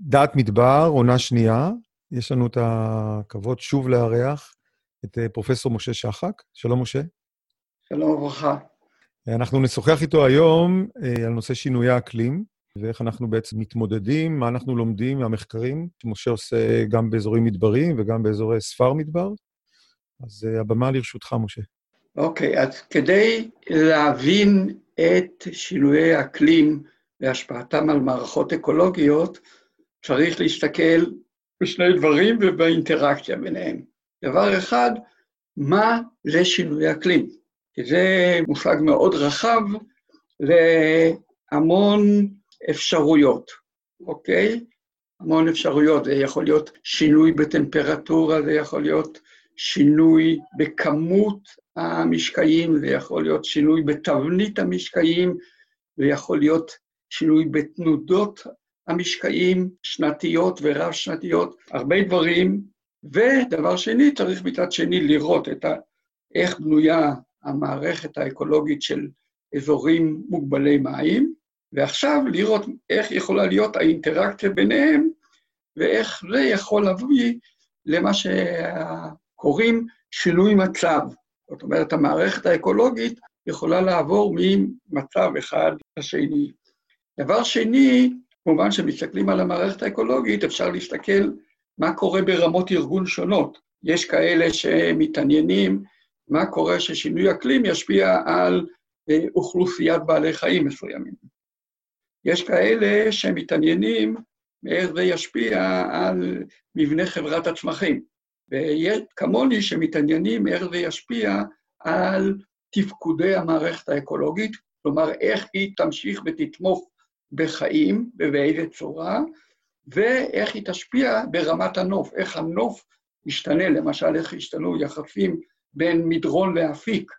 דעת מדבר, עונה שנייה. יש לנו את הכבוד שוב לארח את אה, פרופסור משה שחק. שלום, משה. שלום וברכה. אנחנו נשוחח איתו היום אה, על נושא שינויי האקלים, ואיך אנחנו בעצם מתמודדים, מה אנחנו לומדים מהמחקרים שמשה עושה גם באזורים מדבריים וגם באזורי ספר מדבר. אז אה, הבמה לרשותך, משה. אוקיי, okay, אז כדי להבין את שינויי האקלים והשפעתם על מערכות אקולוגיות, צריך להסתכל בשני דברים ובאינטראקציה ביניהם. דבר אחד, מה זה שינוי אקלים? כי זה מושג מאוד רחב להמון אפשרויות, אוקיי? המון אפשרויות. זה יכול להיות שינוי בטמפרטורה, זה יכול להיות שינוי בכמות המשקעים, זה יכול להיות שינוי בתבנית המשקעים, זה יכול להיות שינוי בתנודות המשקעים, שנתיות ורב-שנתיות, הרבה דברים. ודבר שני, צריך מצד שני לראות את ה... איך בנויה המערכת האקולוגית של אזורים מוגבלי מים, ועכשיו לראות איך יכולה להיות האינטראקציה ביניהם, ואיך זה יכול להביא למה שקוראים שינוי מצב. זאת אומרת, המערכת האקולוגית יכולה לעבור ממצב אחד לשני. דבר שני, כמובן כשמסתכלים על המערכת האקולוגית, אפשר להסתכל מה קורה ברמות ארגון שונות. יש כאלה שמתעניינים מה קורה ששינוי אקלים ישפיע על אה, אוכלוסיית בעלי חיים מסוימים. יש כאלה שמתעניינים מאיך זה ישפיע על מבנה חברת הצמחים. ויש כמוני שמתעניינים איך זה ישפיע על תפקודי המערכת האקולוגית, כלומר, איך היא תמשיך ותתמוך בחיים ובאיזה צורה, ואיך היא תשפיע ברמת הנוף, איך הנוף ישתנה, למשל, איך ישתנו יחסים בין מדרון לאפיק,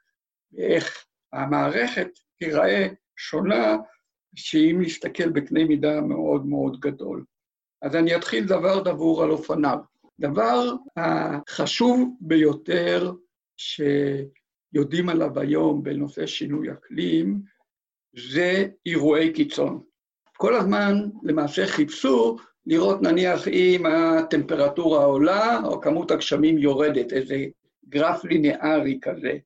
ואיך המערכת תיראה שונה, שאם נסתכל בקנה מידה מאוד מאוד גדול. אז אני אתחיל דבר דבור על אופניו. דבר החשוב ביותר שיודעים עליו היום בנושא שינוי אקלים, זה אירועי קיצון. כל הזמן למעשה חיפשו לראות נניח אם הטמפרטורה עולה או כמות הגשמים יורדת, איזה גרף ליניארי כזה.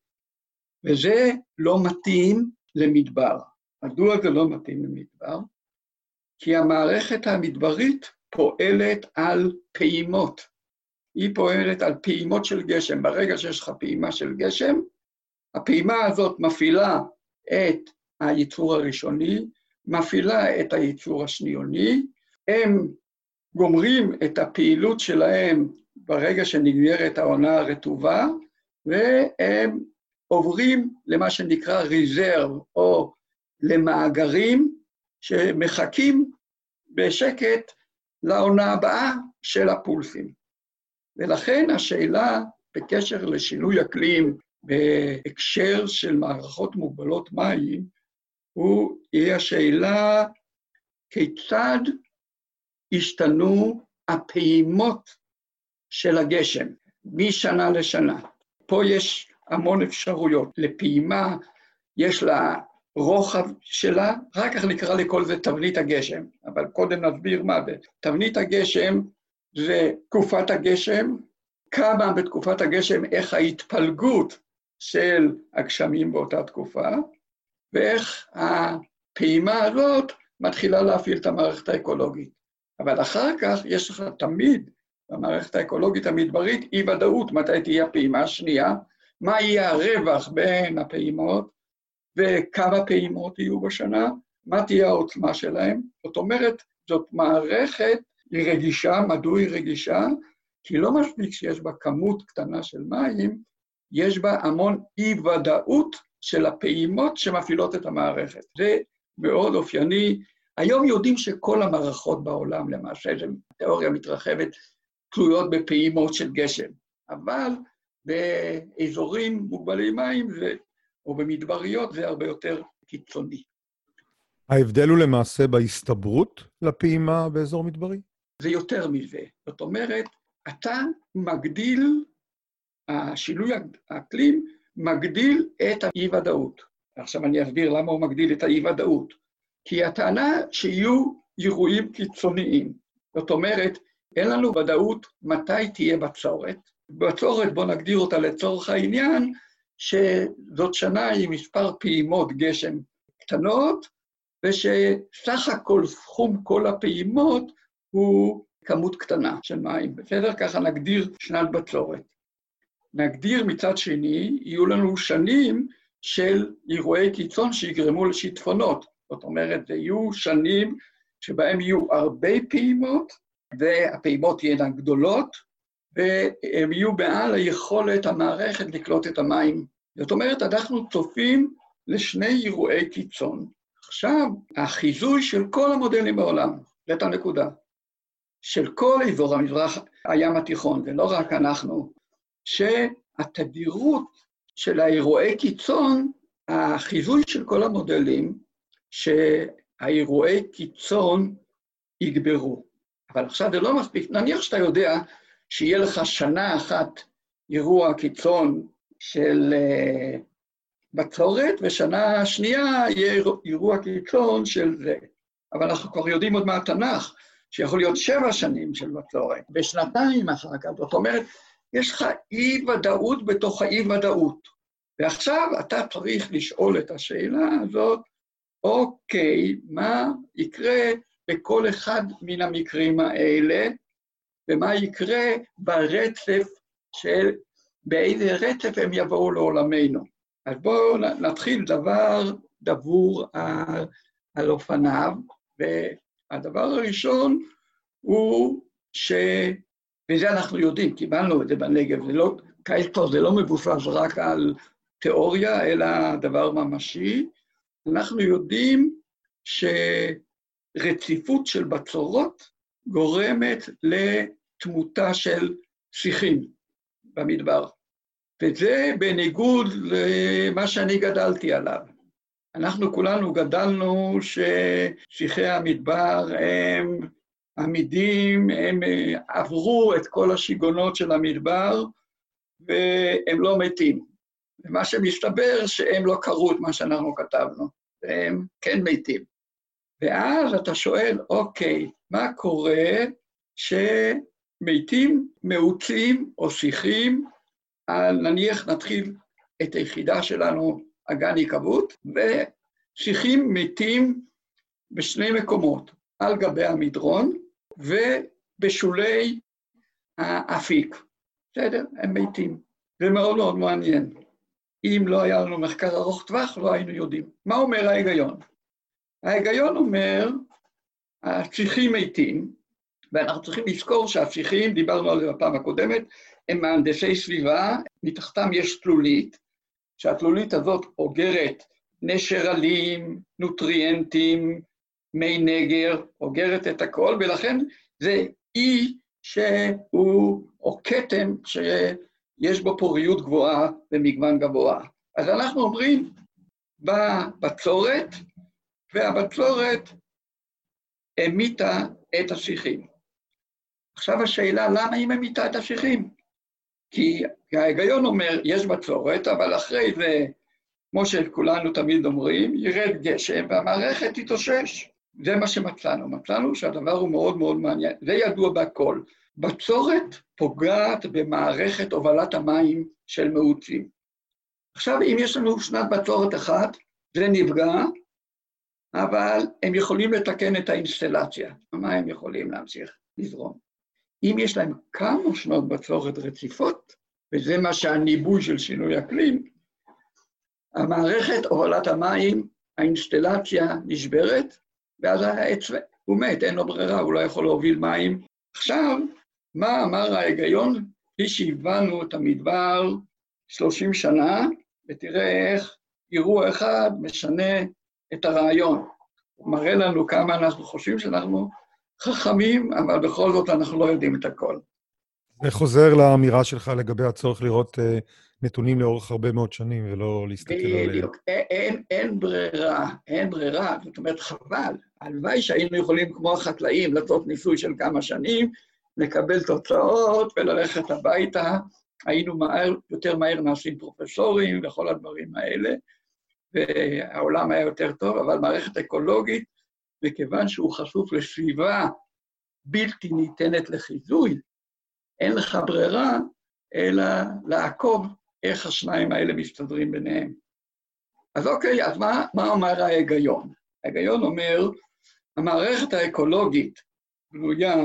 וזה לא מתאים למדבר. מדוע זה לא מתאים למדבר? כי המערכת המדברית פועלת על פעימות. היא פועלת על פעימות של גשם. ברגע שיש לך פעימה של גשם, הפעימה הזאת מפעילה את הייצור הראשוני, מפעילה את הייצור השניוני, הם גומרים את הפעילות שלהם ברגע שנגמרת העונה הרטובה, והם עוברים למה שנקרא ריזרב, או למאגרים שמחכים בשקט לעונה הבאה של הפולסים. ולכן השאלה בקשר לשינוי אקלים בהקשר של מערכות מוגבלות מים, הוא, היא השאלה כיצד השתנו הפעימות של הגשם משנה לשנה. פה יש המון אפשרויות. לפעימה יש לה רוחב שלה, אחר כך נקרא לכל זה תבנית הגשם, אבל קודם נסביר מה זה. תבנית הגשם זה תקופת הגשם, כמה בתקופת הגשם, איך ההתפלגות של הגשמים באותה תקופה, ואיך הפעימה הזאת מתחילה להפעיל את המערכת האקולוגית. אבל אחר כך יש לך תמיד במערכת האקולוגית המדברית אי-ודאות מתי תהיה הפעימה השנייה, מה יהיה הרווח בין הפעימות וכמה פעימות יהיו בשנה, מה תהיה העוצמה שלהם. זאת אומרת, זאת מערכת, רגישה, מדוע היא רגישה? כי לא מספיק שיש בה כמות קטנה של מים, יש בה המון אי-ודאות של הפעימות שמפעילות את המערכת. זה מאוד אופייני. היום יודעים שכל המערכות בעולם, למעשה, זו תיאוריה מתרחבת, תלויות בפעימות של גשם. אבל באזורים מוגבלי מים, זה, או במדבריות, זה הרבה יותר קיצוני. ההבדל הוא למעשה בהסתברות לפעימה באזור מדברי? זה יותר מזה. זאת אומרת, אתה מגדיל, השינוי האקלים מגדיל את האי-ודאות. עכשיו אני אסביר למה הוא מגדיל את האי-ודאות. כי הטענה שיהיו אירועים קיצוניים, זאת אומרת, אין לנו ודאות מתי תהיה בצורת. בצורת, בואו נגדיר אותה לצורך העניין, שזאת שנה עם מספר פעימות גשם קטנות, ושסך הכל סכום כל הפעימות הוא כמות קטנה של מים, בסדר? ככה נגדיר שנת בצורת. נגדיר מצד שני, יהיו לנו שנים של אירועי קיצון שיגרמו לשיטפונות. זאת אומרת, יהיו שנים שבהם יהיו הרבה פעימות, והפעימות תהיינה גדולות, והם יהיו מעל היכולת המערכת לקלוט את המים. זאת אומרת, אנחנו צופים לשני אירועי קיצון. עכשיו, החיזוי של כל המודלים בעולם, זאת הנקודה, של כל אזור המזרח הים התיכון, ולא רק אנחנו, שהתדירות של האירועי קיצון, החיזוי של כל המודלים, שהאירועי קיצון יגברו. אבל עכשיו זה לא מספיק, נניח שאתה יודע שיהיה לך שנה אחת אירוע קיצון של uh, בצורת, ושנה שנייה יהיה אירוע קיצון של זה. אבל אנחנו כבר יודעים עוד מהתנ"ך, שיכול להיות שבע שנים של בצורת, ושנתיים אחר כך. זאת אומרת, יש לך אי-ודאות בתוך האי-ודאות. ועכשיו אתה צריך לשאול את השאלה הזאת, אוקיי, מה יקרה בכל אחד מן המקרים האלה, ומה יקרה ברצף של באיזה רצף הם יבואו לעולמנו. אז בואו נתחיל דבר דבור על, על אופניו, והדבר הראשון הוא ש... וזה אנחנו יודעים, קיבלנו את זה בנגב, זה לא, כעת כבר זה לא מבוסס רק על תיאוריה, אלא דבר ממשי. אנחנו יודעים שרציפות של בצורות גורמת לתמותה של שיחים במדבר. וזה בניגוד למה שאני גדלתי עליו. אנחנו כולנו גדלנו ששיחי המדבר הם עמידים, הם עברו את כל השיגונות של המדבר והם לא מתים. ומה שמסתבר שהם לא קראו את מה שאנחנו כתבנו, והם כן מתים. ואז אתה שואל, אוקיי, מה קורה שמתים מעוצים או שיחים, נניח נתחיל את היחידה שלנו, אגן היקוות, ושיחים מתים בשני מקומות, על גבי המדרון ובשולי האפיק. בסדר? הם מתים. זה מאוד מאוד מעניין. אם לא היה לנו מחקר ארוך טווח, לא היינו יודעים. מה אומר ההיגיון? ההיגיון אומר, הצריכים מתים, ואנחנו צריכים לזכור שהצריכים, דיברנו על זה בפעם הקודמת, הם מהנדסי סביבה, מתחתם יש תלולית, שהתלולית הזאת אוגרת נשר עלים, נוטריאנטים, מי נגר, אוגרת את הכל, ולכן זה אי שהוא, או כתם שיש בו פוריות גבוהה ומגוון גבוה. אז אנחנו אומרים, בבצורת, והבצורת המיתה את השיחים. עכשיו השאלה, למה היא ממיתה את השיחים? כי ההיגיון אומר, יש בצורת, אבל אחרי זה, כמו שכולנו תמיד אומרים, ירד גשם והמערכת תתאושש. זה מה שמצאנו. מצאנו שהדבר הוא מאוד מאוד מעניין. זה ידוע בהכל. בצורת פוגעת במערכת הובלת המים של מעוצים. עכשיו, אם יש לנו שנת בצורת אחת, זה נפגע, אבל הם יכולים לתקן את האינסטלציה. מה הם יכולים להמשיך לזרום? אם יש להם כמה שנות בצורת רציפות, וזה מה שהניבוי של שינוי אקלים, המערכת הובלת המים, האינסטלציה נשברת, ואז העץ, הוא מת, אין לו ברירה, הוא לא יכול להוביל מים. עכשיו, מה אמר ההיגיון? כפי שהבנו את המדבר 30 שנה, ותראה איך אירוע אחד משנה את הרעיון. הוא מראה לנו כמה אנחנו חושבים שאנחנו חכמים, אבל בכל זאת אנחנו לא יודעים את הכל. זה חוזר לאמירה שלך לגבי הצורך לראות uh, נתונים לאורך הרבה מאוד שנים ולא להסתכל עליהם. בדיוק, אין, אין ברירה, אין ברירה, זאת אומרת, חבל. הלוואי שהיינו יכולים, כמו החקלאים, לעשות ניסוי של כמה שנים, לקבל תוצאות וללכת הביתה. היינו מהר, יותר מהר נעשים פרופסורים וכל הדברים האלה, והעולם היה יותר טוב, אבל מערכת אקולוגית, מכיוון שהוא חשוף לסביבה בלתי ניתנת לחיזוי, אין לך ברירה אלא לעקוב איך השניים האלה מסתדרים ביניהם. אז אוקיי, אז מה, מה אומר ההיגיון? ההיגיון אומר, המערכת האקולוגית בנויה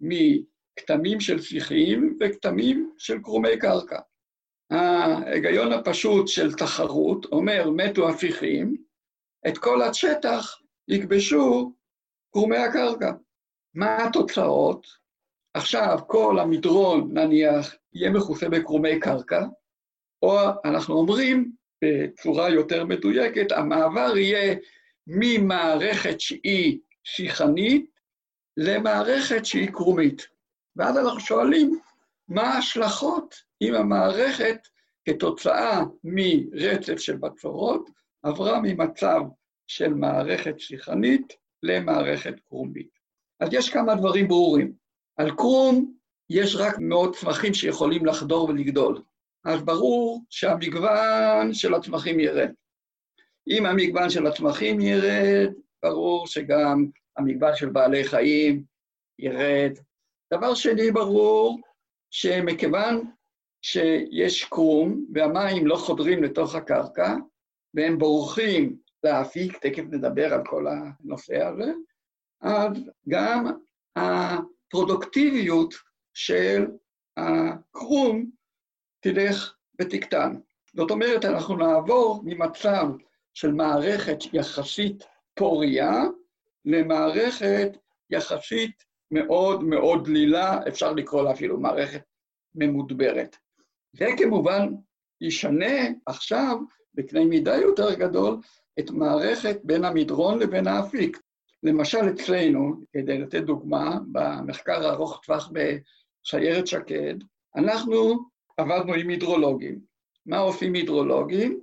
מכתמים של שיחים וכתמים של קרומי קרקע. ההיגיון הפשוט של תחרות אומר, מתו הפיכים, את כל השטח יכבשו קרומי הקרקע. מה התוצאות? עכשיו כל המדרון, נניח, יהיה מכוסה בקרומי קרקע, או אנחנו אומרים בצורה יותר מדויקת, המעבר יהיה ממערכת שהיא שיחנית למערכת שהיא קרומית. ואז אנחנו שואלים, מה ההשלכות אם המערכת, כתוצאה מרצף של בצורות, עברה ממצב של מערכת שיחנית למערכת קרומית. אז יש כמה דברים ברורים. על קרום יש רק מאות צמחים שיכולים לחדור ולגדול. אז ברור שהמגוון של הצמחים ירד. אם המגוון של הצמחים ירד, ברור שגם המגוון של בעלי חיים ירד. דבר שני, ברור שמכיוון שיש קרום והמים לא חודרים לתוך הקרקע, והם בורחים להפיק, תכף נדבר על כל הנושא הזה, אז גם הפרודוקטיביות של הקרום תלך ותקטן. זאת אומרת, אנחנו נעבור ממצב של מערכת יחסית פוריה למערכת יחסית מאוד מאוד דלילה, אפשר לקרוא לה אפילו מערכת ממודברת. זה כמובן ישנה עכשיו, בקנה מידה יותר גדול, את מערכת בין המדרון לבין האפיק. למשל אצלנו, כדי לתת דוגמה, במחקר הארוך טווח בשיירת שקד, אנחנו עבדנו עם הידרולוגים. מה עושים הידרולוגים?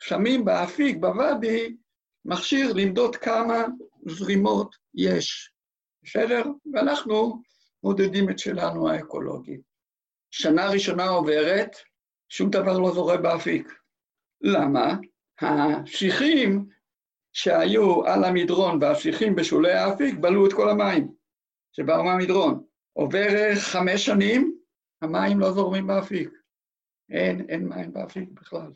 שמים באפיק, בוואדי, מכשיר למדוד כמה זרימות יש, בסדר? ואנחנו מודדים את שלנו האקולוגי. שנה ראשונה עוברת, שום דבר לא זורם באפיק. למה? השיחים שהיו על המדרון והשיחים בשולי האפיק בלעו את כל המים שבאו מהמדרון. עובר חמש שנים, המים לא זורמים באפיק. אין, אין מים באפיק בכלל.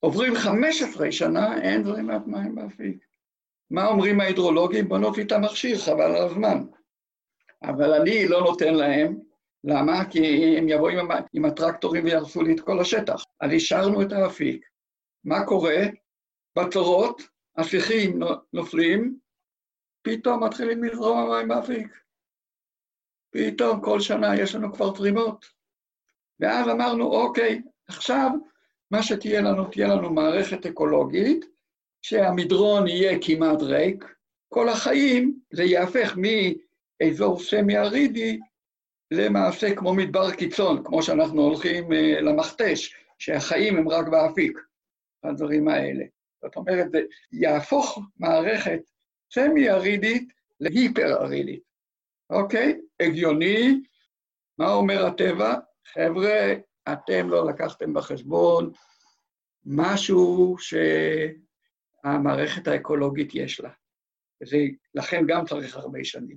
עוברים 15 שנה, אין זרימת מים באפיק. מה אומרים ההידרולוגים? בוא נוציא את המכשיר, חבל על הזמן. אבל אני לא נותן להם, למה? כי הם יבואו עם, עם הטרקטורים וירסו לי את כל השטח. אז השארנו את האפיק. מה קורה? בצורות, השיחים נופלים, פתאום מתחילים לזרום המים באפיק. פתאום כל שנה יש לנו כבר זרימות. ואז אמרנו, אוקיי, עכשיו מה שתהיה לנו, תהיה לנו מערכת אקולוגית, שהמדרון יהיה כמעט ריק, כל החיים זה יהפך מאזור סמי-ארידי למעשה כמו מדבר קיצון, כמו שאנחנו הולכים אה, למכתש, שהחיים הם רק באפיק, הדברים האלה. זאת אומרת, זה יהפוך מערכת סמי-ארידית להיפר-ארידית, אוקיי? הגיוני, מה אומר הטבע? חבר'ה, אתם לא לקחתם בחשבון משהו שהמערכת האקולוגית יש לה. וזה, לכן גם צריך הרבה שנים.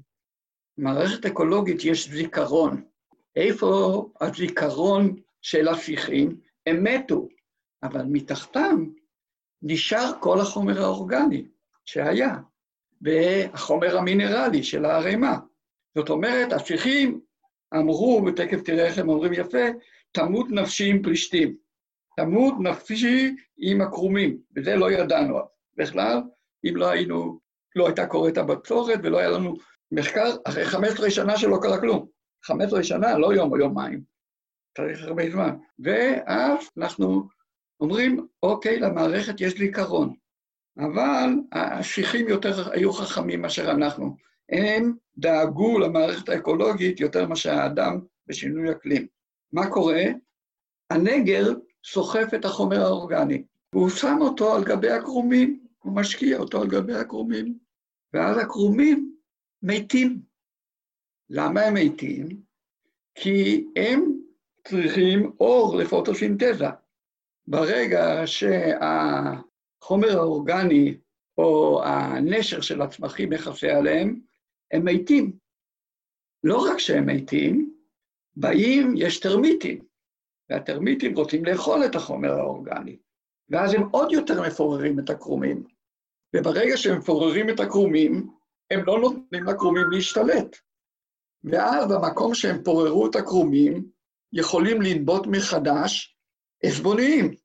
במערכת אקולוגית יש זיכרון. איפה הזיכרון של השיחים? הם מתו, אבל מתחתם נשאר כל החומר האורגני שהיה, והחומר המינרלי של הערימה. זאת אומרת, השיחים אמרו, ותכף תראה איך הם אומרים יפה, תמות נפשי עם פלישתים. תמות נפשי עם הקרומים, וזה לא ידענו בכלל, אם לא היינו, לא הייתה קורית הבצורת ולא היה לנו מחקר אחרי 15 שנה שלא קרה כלום. 15 שנה, לא יום או יומיים, צריך הרבה זמן. ואז אנחנו אומרים, אוקיי, למערכת יש זיכרון, אבל השיחים יותר היו חכמים מאשר אנחנו. הם דאגו למערכת האקולוגית יותר מאשר האדם בשינוי אקלים. מה קורה? הנגר סוחף את החומר האורגני, והוא שם אותו על גבי הקרומים, הוא משקיע אותו על גבי הקרומים, ואז הקרומים מתים. למה הם מתים? כי הם צריכים אור לפוטוסינתזה. ברגע שהחומר האורגני או הנשר של הצמחים מכסה עליהם, הם מתים. לא רק שהם מתים, באים, יש טרמיטים, והטרמיטים רוצים לאכול את החומר האורגני, ואז הם עוד יותר מפוררים את הקרומים. וברגע שהם מפוררים את הקרומים, הם לא נותנים לקרומים להשתלט. ואז במקום שהם פוררו את הקרומים, יכולים לנבוט מחדש עזבוניים.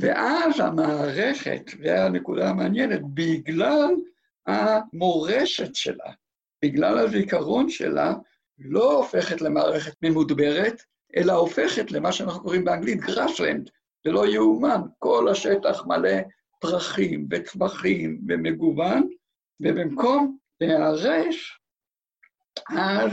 ואז המערכת, והנקודה המעניינת, בגלל המורשת שלה, בגלל הזיכרון שלה, לא הופכת למערכת ממודברת, אלא הופכת למה שאנחנו קוראים באנגלית גראסלנד. זה לא יאומן, כל השטח מלא פרחים וצמחים ומגוון, ובמקום להיהרס, אז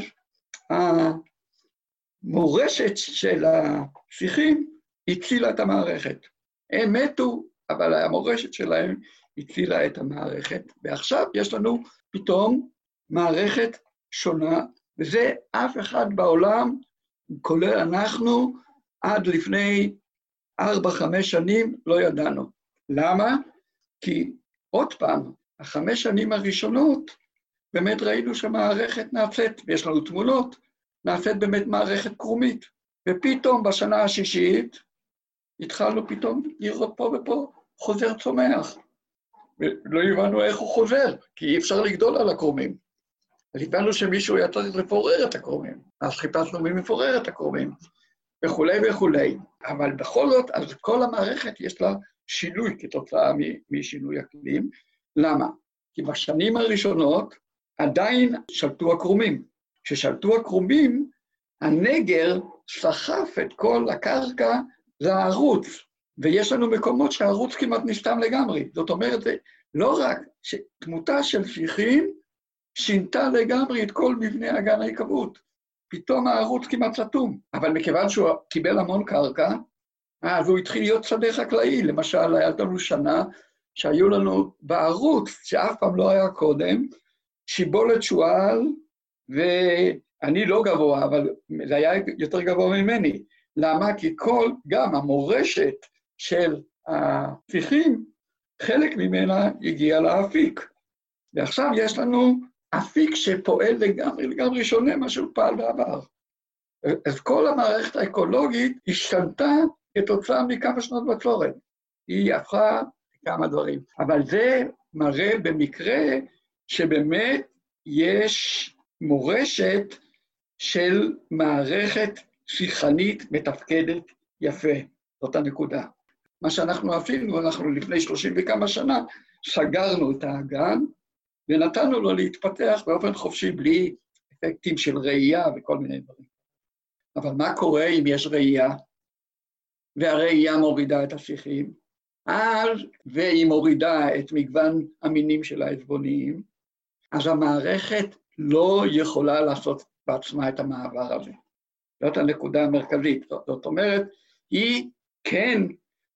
המורשת של השיחים הצילה את המערכת. הם מתו, אבל המורשת שלהם הצילה את המערכת, ועכשיו יש לנו פתאום מערכת שונה, וזה אף אחד בעולם, כולל אנחנו, עד לפני ארבע-חמש שנים לא ידענו. למה? כי עוד פעם, החמש שנים הראשונות, באמת ראינו שהמערכת נעשית, ויש לנו תמונות, נעשית באמת מערכת קרומית. ופתאום בשנה השישית התחלנו פתאום לראות פה ופה חוזר צומח. ולא הבנו איך הוא חוזר, כי אי אפשר לגדול על הקרומים. אז הבנו שמישהו היה צריך לפורר את הקרומים. אז חיפשנו מי מפורר את הקרומים, וכולי וכולי. אבל בכל זאת, אז כל המערכת יש לה שינוי כתוצאה משינוי אקלים. למה? כי בשנים הראשונות עדיין שלטו הקרומים. כששלטו הקרומים, הנגר סחף את כל הקרקע לערוץ, ויש לנו מקומות שהערוץ כמעט נסתם לגמרי. זאת אומרת, זה לא רק שתמותה של שיחים שינתה לגמרי את כל מבנה אגן ההיקוות. פתאום הערוץ כמעט סתום. אבל מכיוון שהוא קיבל המון קרקע, אז הוא התחיל להיות שדה חקלאי. למשל, היה לנו שנה שהיו לנו בערוץ, שאף פעם לא היה קודם, שיבולת שועל, ואני לא גבוה, אבל זה היה יותר גבוה ממני. למה? כי כל, גם המורשת של ההפיכים, חלק ממנה הגיע לאפיק. ועכשיו יש לנו אפיק שפועל לגמרי, לגמרי שונה ממה שהוא פעל בעבר. אז כל המערכת האקולוגית השתנתה כתוצאה מכמה שנות בצורת. היא הפכה כמה דברים. אבל זה מראה במקרה שבאמת יש מורשת של מערכת שיחנית מתפקדת יפה. זאת הנקודה. מה שאנחנו עשינו, אנחנו לפני שלושים וכמה שנה סגרנו את האגן ונתנו לו להתפתח באופן חופשי בלי אפקטים של ראייה וכל מיני דברים. אבל מה קורה אם יש ראייה, והראייה מורידה את השיחים, אז, והיא מורידה את מגוון המינים של העזבוניים, אז המערכת לא יכולה לעשות בעצמה את המעבר הזה. זאת הנקודה המרכזית. זאת אומרת, היא כן,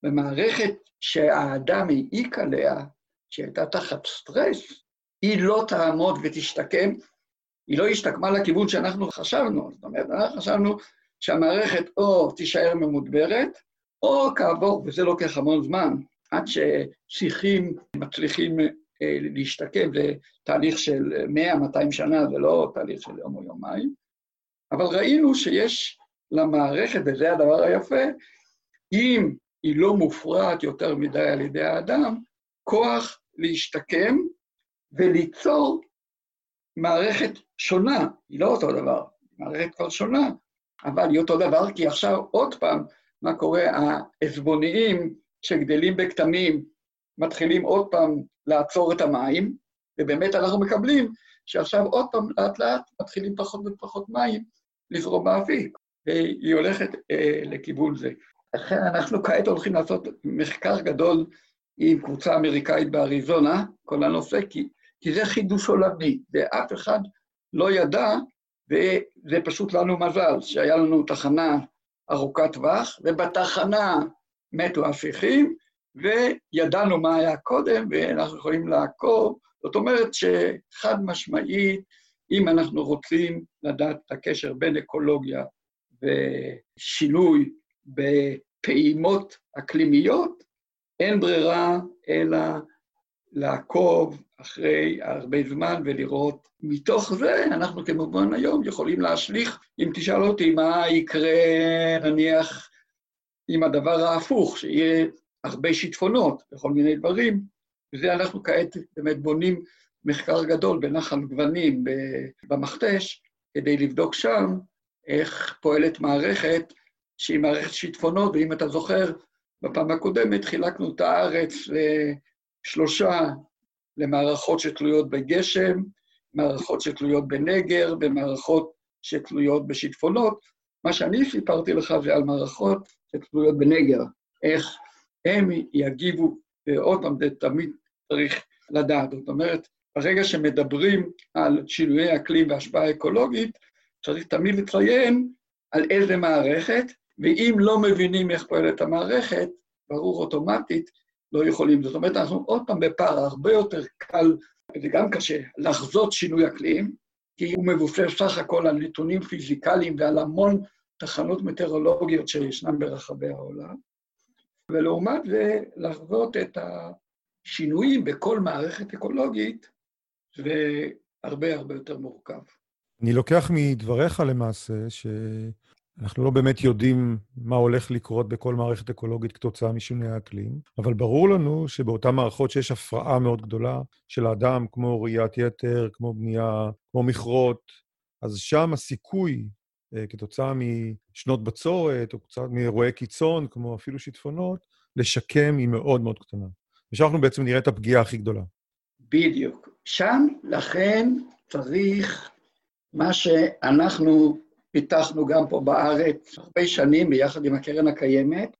במערכת שהאדם העיק עליה, שהייתה תחת סטרס, היא לא תעמוד ותשתקם, היא לא השתקמה לכיוון שאנחנו חשבנו. זאת אומרת, אנחנו חשבנו שהמערכת או תישאר ממודברת, או כעבור, וזה לוקח המון זמן, עד ששיחים מצליחים אה, להשתקם, זה תהליך של 100-200 שנה, זה לא תהליך של יום או יומיים, אבל ראינו שיש למערכת, וזה הדבר היפה, אם היא לא מופרעת יותר מדי על ידי האדם, כוח להשתקם וליצור מערכת שונה, היא לא אותו דבר, מערכת כבר שונה, אבל היא אותו דבר, כי עכשיו עוד פעם, מה קורה? העזבוניים שגדלים בכתמים מתחילים עוד פעם לעצור את המים, ובאמת אנחנו מקבלים שעכשיו עוד פעם לאט לאט מתחילים פחות ופחות מים לזרום באפיק, והיא הולכת אה, לכיוון זה. לכן אנחנו כעת הולכים לעשות מחקר גדול עם קבוצה אמריקאית באריזונה, כל הנושא, כי, כי זה חידוש עולמי, ואף אחד לא ידע, וזה פשוט לנו מזל, שהיה לנו תחנה ארוכת טווח, ובתחנה מתו הפיכים, וידענו מה היה קודם, ואנחנו יכולים לעקוב. זאת אומרת שחד משמעית, אם אנחנו רוצים לדעת את הקשר בין אקולוגיה ושינוי בפעימות אקלימיות, אין ברירה אלא לעקוב אחרי הרבה זמן ולראות. מתוך זה אנחנו כמובן היום יכולים להשליך, אם תשאל אותי מה יקרה נניח עם הדבר ההפוך, שיהיה הרבה שיטפונות וכל מיני דברים, וזה אנחנו כעת באמת בונים מחקר גדול בנחל גוונים במכתש, כדי לבדוק שם איך פועלת מערכת שהיא מערכת שיטפונות, ואם אתה זוכר, בפעם הקודמת חילקנו את הארץ לשלושה, למערכות שתלויות בגשם, מערכות שתלויות בנגר ומערכות שתלויות בשיטפונות. מה שאני סיפרתי לך זה על מערכות שתלויות בנגר, איך הם יגיבו, ועוד פעם, זה תמיד צריך לדעת. זאת אומרת, ברגע שמדברים על שינויי אקלים והשפעה אקולוגית, צריך תמיד לציין על איזה מערכת, ואם לא מבינים איך פועלת המערכת, ברור אוטומטית, לא יכולים. זאת אומרת, אנחנו עוד פעם בפער הרבה יותר קל, וזה גם קשה, לחזות שינוי אקלים, כי הוא מבוסס סך הכל על נתונים פיזיקליים ועל המון תחנות מטאורולוגיות שישנן ברחבי העולם. ולעומת זה, לחזות את השינויים בכל מערכת אקולוגית, זה הרבה הרבה יותר מורכב. אני לוקח מדבריך למעשה, שאנחנו לא באמת יודעים מה הולך לקרות בכל מערכת אקולוגית כתוצאה משינוי האקלים, אבל ברור לנו שבאותן מערכות שיש הפרעה מאוד גדולה של האדם, כמו ראיית יתר, כמו בנייה, כמו מכרות, אז שם הסיכוי אה, כתוצאה משנות בצורת, או קצת מאירועי קיצון, כמו אפילו שיטפונות, לשקם היא מאוד מאוד קטנה. ושאנחנו בעצם נראה את הפגיעה הכי גדולה. בדיוק. שם, לכן, צריך מה שאנחנו פיתחנו גם פה בארץ הרבה שנים, ביחד עם הקרן הקיימת,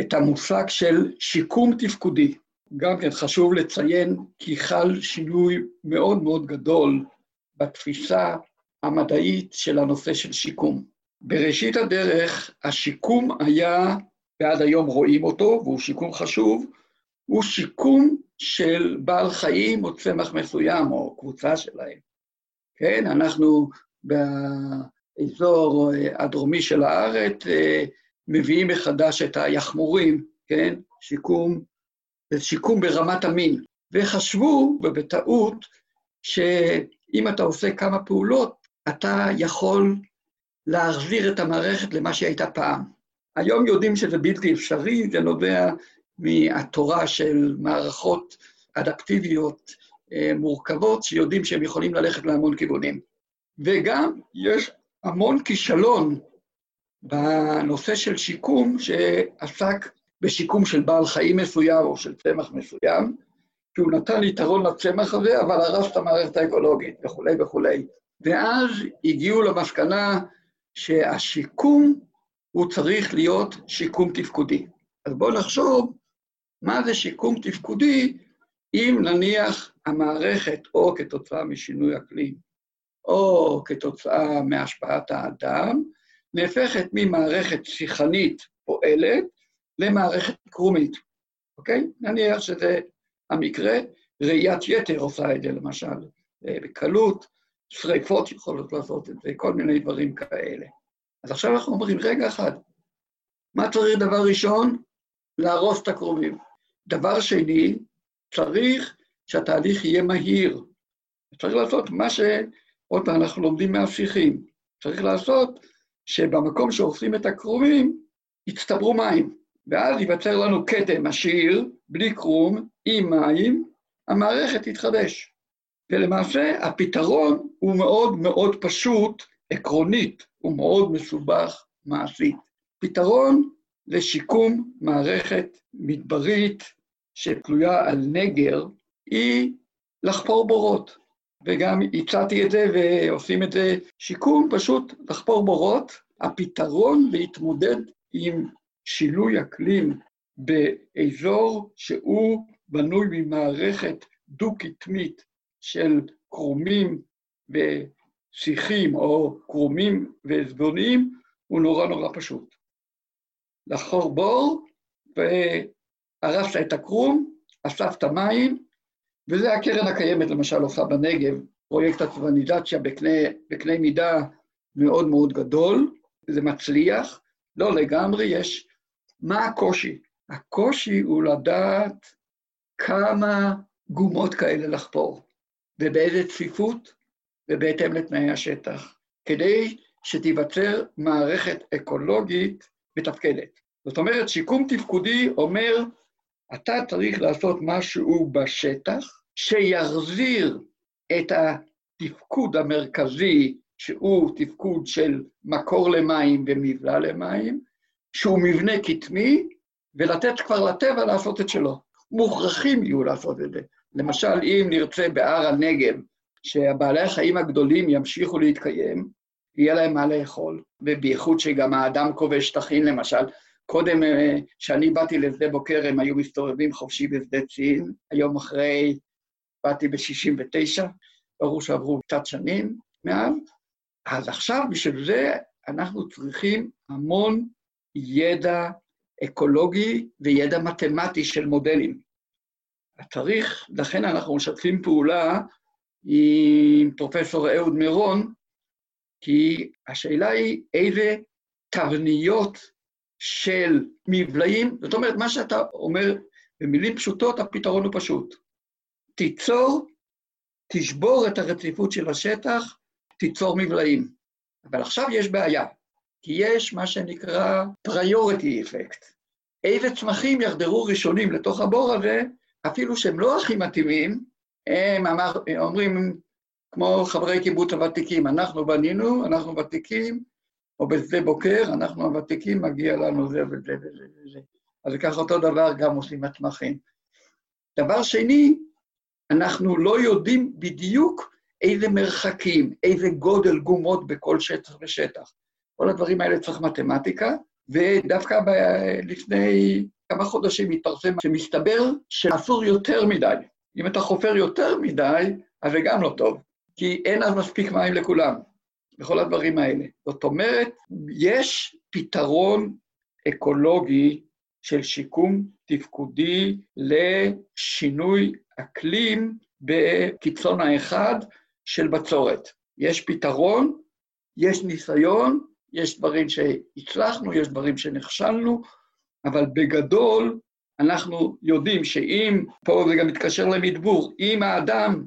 את המושג של שיקום תפקודי. גם כן חשוב לציין כי חל שינוי מאוד מאוד גדול בתפיסה המדעית של הנושא של שיקום. בראשית הדרך השיקום היה, ועד היום רואים אותו, והוא שיקום חשוב, הוא שיקום של בעל חיים או צמח מסוים, או קבוצה שלהם. כן, אנחנו באזור הדרומי של הארץ מביאים מחדש את היחמורים, כן, שיקום, שיקום ברמת המין. וחשבו, ובטעות, שאם אתה עושה כמה פעולות, אתה יכול להחזיר את המערכת למה שהיא הייתה פעם. היום יודעים שזה בלתי אפשרי, זה נובע מהתורה של מערכות אדפטיביות אה, מורכבות, שיודעים שהם יכולים ללכת להמון כיוונים. וגם יש המון כישלון בנושא של שיקום, שעסק בשיקום של בעל חיים מסוים או של צמח מסוים, כי הוא נתן יתרון לצמח הזה, אבל הרס את המערכת האקולוגית וכולי וכולי. ואז הגיעו למסקנה שהשיקום הוא צריך להיות שיקום תפקודי. אז בואו נחשוב מה זה שיקום תפקודי אם נניח המערכת, או כתוצאה משינוי אקלים, או כתוצאה מהשפעת האדם, נהפכת ממערכת שיחנית פועלת למערכת קרומית, אוקיי? נניח שזה המקרה, ראיית יתר עושה את זה למשל, אה, בקלות, שריפות יכולות לעשות את זה, כל מיני דברים כאלה. אז עכשיו אנחנו אומרים, רגע אחד, מה צריך דבר ראשון? להרוס את הקרובים. דבר שני, צריך שהתהליך יהיה מהיר. צריך לעשות מה ש... עוד פעם, אנחנו לומדים מהשיחים. צריך לעשות שבמקום שהורסים את הקרובים, יצטברו מים, ואז ייווצר לנו כתם עשיר, בלי קרום, עם מים, המערכת תתחדש. ולמעשה הפתרון הוא מאוד מאוד פשוט עקרונית, הוא מאוד מסובך מעשית. פתרון לשיקום מערכת מדברית שתלויה על נגר, היא לחפור בורות. וגם הצעתי את זה ועושים את זה שיקום, פשוט לחפור בורות. הפתרון להתמודד עם שינוי אקלים באזור שהוא בנוי ממערכת דו-קטמית של קרומים ושיחים או קרומים ועזבוניים, הוא נורא נורא פשוט. לחור בור, והרסת את הקרום, אספת מים, וזה הקרן הקיימת למשל עושה בנגב, פרויקט הצבניזציה בקנה, בקנה מידה מאוד מאוד גדול, זה מצליח, לא לגמרי, יש... מה הקושי? הקושי הוא לדעת כמה גומות כאלה לחפור, ובאיזה צפיפות ובהתאם לתנאי השטח, כדי שתיווצר מערכת אקולוגית מתפקדת. זאת אומרת, שיקום תפקודי אומר, אתה צריך לעשות משהו בשטח שיחזיר את התפקוד המרכזי, שהוא תפקוד של מקור למים ומבלע למים, שהוא מבנה קטמי, ולתת כבר לטבע לעשות את שלו. מוכרחים יהיו לעשות את זה. למשל, אם נרצה בהר הנגב שהבעלי החיים הגדולים ימשיכו להתקיים, יהיה להם מה לאכול, ובייחוד שגם האדם כובש שטחים, למשל. קודם, כשאני אה, באתי לשדה בוקר, הם היו מסתובבים חופשי בשדה צין, היום אחרי, באתי ב-69, ברור שעברו קצת שנים מאז, אז עכשיו בשביל זה אנחנו צריכים המון ידע אקולוגי וידע מתמטי של מודלים. צריך, לכן אנחנו משתפים פעולה עם פרופסור אהוד מירון, כי השאלה היא איזה תבניות של מבלעים, זאת אומרת, מה שאתה אומר במילים פשוטות, הפתרון הוא פשוט. תיצור, תשבור את הרציפות של השטח, תיצור מבלעים. אבל עכשיו יש בעיה, כי יש מה שנקרא priority effect. איזה צמחים יחדרו ראשונים לתוך הבור הזה, אפילו שהם לא הכי מתאימים, הם אמר, אומרים, כמו חברי קיבוץ הוותיקים, אנחנו בנינו, אנחנו ותיקים, או בשדה בוקר, אנחנו הוותיקים, מגיע לנו זה וזה וזה וזה. אז ככה אותו דבר גם עושים הצמחים. דבר שני, אנחנו לא יודעים בדיוק איזה מרחקים, איזה גודל גומות בכל שטח ושטח. כל הדברים האלה צריך מתמטיקה, ודווקא ב- לפני כמה חודשים התפרסם שמסתבר שאסור יותר מדי. אם אתה חופר יותר מדי, אז זה גם לא טוב, כי אין אז מספיק מים לכולם, בכל הדברים האלה. זאת אומרת, יש פתרון אקולוגי של שיקום תפקודי לשינוי אקלים בקיצון האחד של בצורת. יש פתרון, יש ניסיון, יש דברים שהצלחנו, יש דברים שנכשלנו, אבל בגדול אנחנו יודעים שאם, פה זה גם מתקשר למדבור, אם האדם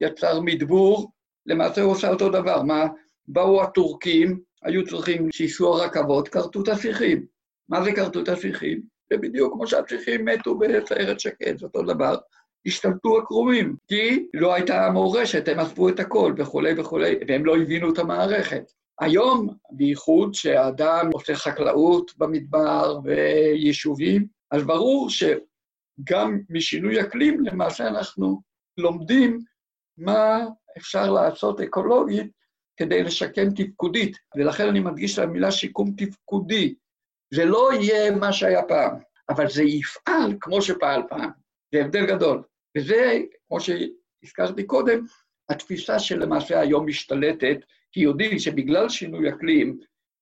יצר מדבור, למעשה הוא עושה אותו דבר. מה? באו הטורקים, היו צריכים שייסעו הרכבות, כרתו את השיחים. מה זה כרתו את השיחים? זה בדיוק כמו שהשיחים מתו בסיירת שקד, זה אותו דבר. השתלטו הקרומים, כי לא הייתה מורשת, הם עזבו את הכל וכולי וכולי, והם לא הבינו את המערכת. היום, בייחוד שהאדם עושה חקלאות במדבר ויישובים, אז ברור שגם משינוי אקלים, למעשה אנחנו לומדים מה אפשר לעשות אקולוגית כדי לשקם תפקודית, ולכן אני מדגיש את המילה שיקום תפקודי. זה לא יהיה מה שהיה פעם, אבל זה יפעל כמו שפעל פעם. זה הבדל גדול. וזה, כמו שהזכרתי קודם, התפיסה שלמעשה היום משתלטת, כי יודעים שבגלל שינוי אקלים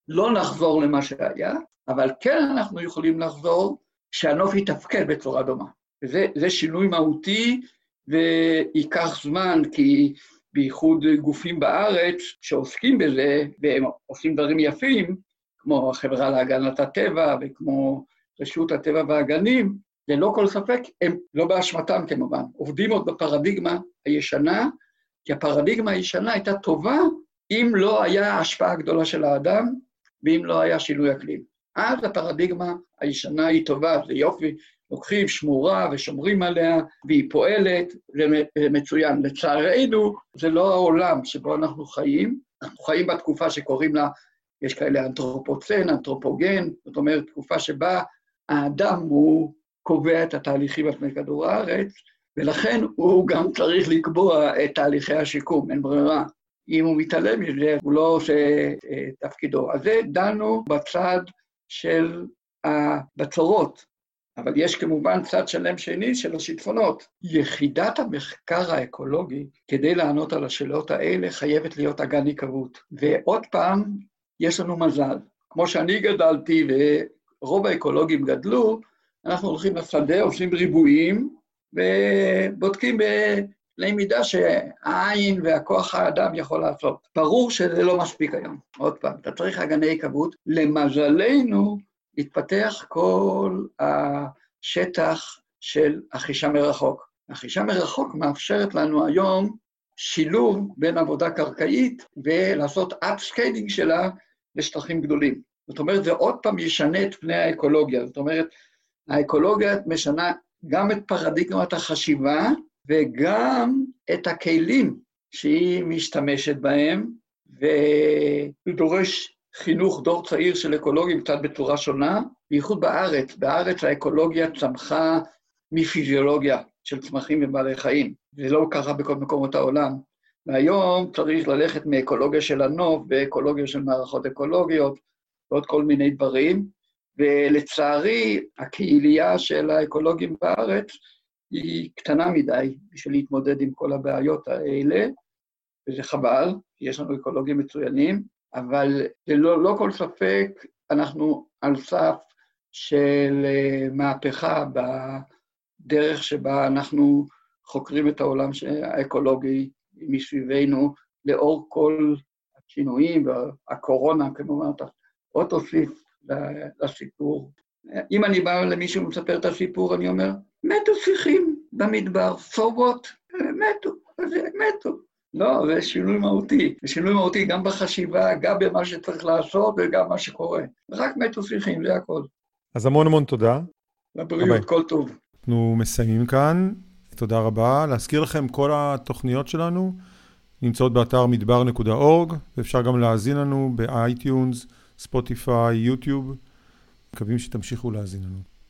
לא נחזור למה שהיה, אבל כן אנחנו יכולים לחזור שהנוף יתפקד בצורה דומה. וזה שינוי מהותי וייקח זמן, כי בייחוד גופים בארץ שעוסקים בזה, והם עושים דברים יפים, כמו החברה להגנת הטבע וכמו רשות הטבע והגנים, ללא כל ספק, הם לא באשמתם כמובן, עובדים עוד בפרדיגמה הישנה, כי הפרדיגמה הישנה הייתה טובה אם לא היה השפעה גדולה של האדם ואם לא היה שינוי אקלים. אז הפרדיגמה הישנה היא טובה, זה יופי, לוקחים שמורה ושומרים עליה, והיא פועלת, זה מצוין. לצערנו, זה לא העולם שבו אנחנו חיים, אנחנו חיים בתקופה שקוראים לה, יש כאלה אנתרופוצן, אנתרופוגן, זאת אומרת, תקופה שבה האדם הוא קובע את התהליכים על פני כדור הארץ, ולכן הוא גם צריך לקבוע את תהליכי השיקום, אין ברירה. אם הוא מתעלם מזה, הוא לא עושה את תפקידו. אז זה דנו בצד של הבצורות, אבל יש כמובן צד שלם שני של השיטפונות. יחידת המחקר האקולוגי, כדי לענות על השאלות האלה, חייבת להיות אגן עיקרות. ועוד פעם, יש לנו מזל. כמו שאני גדלתי ורוב האקולוגים גדלו, אנחנו הולכים לשדה, עושים ריבועים, ובודקים בקנה מידה שהעין והכוח האדם יכול לעשות. ברור שזה לא מספיק היום. עוד פעם, אתה צריך אגני עיקבות. למזלנו, התפתח כל השטח של החישה מרחוק. החישה מרחוק מאפשרת לנו היום שילוב בין עבודה קרקעית ולעשות upscaling שלה לשטחים גדולים. זאת אומרת, זה עוד פעם ישנה את פני האקולוגיה. זאת אומרת, האקולוגיה משנה גם את פרדיגמת החשיבה וגם את הכלים שהיא משתמשת בהם, והוא דורש חינוך דור צעיר של אקולוגים קצת בצורה שונה, בייחוד בארץ. בארץ האקולוגיה צמחה מפיזיולוגיה של צמחים ובעלי חיים. זה לא ככה בכל מקומות העולם. והיום צריך ללכת מאקולוגיה של הנוף ואקולוגיה של מערכות אקולוגיות ועוד כל מיני דברים, ולצערי, הקהילייה של האקולוגים בארץ היא קטנה מדי בשביל להתמודד עם כל הבעיות האלה, וזה חבל, כי יש לנו אקולוגים מצוינים, אבל ללא לא כל ספק אנחנו על סף של אה, מהפכה בדרך שבה אנחנו חוקרים את העולם האקולוגי מסביבנו, לאור כל השינויים, והקורונה כמובן, עוד תוסיף לסיפור. אם אני בא למישהו ומספר את הסיפור, אני אומר, מתו שיחים במדבר, so what? מתו, אז מתו. לא, זה שינוי מהותי. זה שינוי מהותי גם בחשיבה, גם במה שצריך לעשות וגם מה שקורה. רק מתו שיחים, זה הכל. אז המון המון תודה. לבריאות, כל טוב. אנחנו מסיימים כאן. תודה רבה. להזכיר לכם, כל התוכניות שלנו נמצאות באתר מדבר.org, ואפשר גם להאזין לנו ב iTunes, Spotify, YouTube. מקווים שתמשיכו להאזין לנו.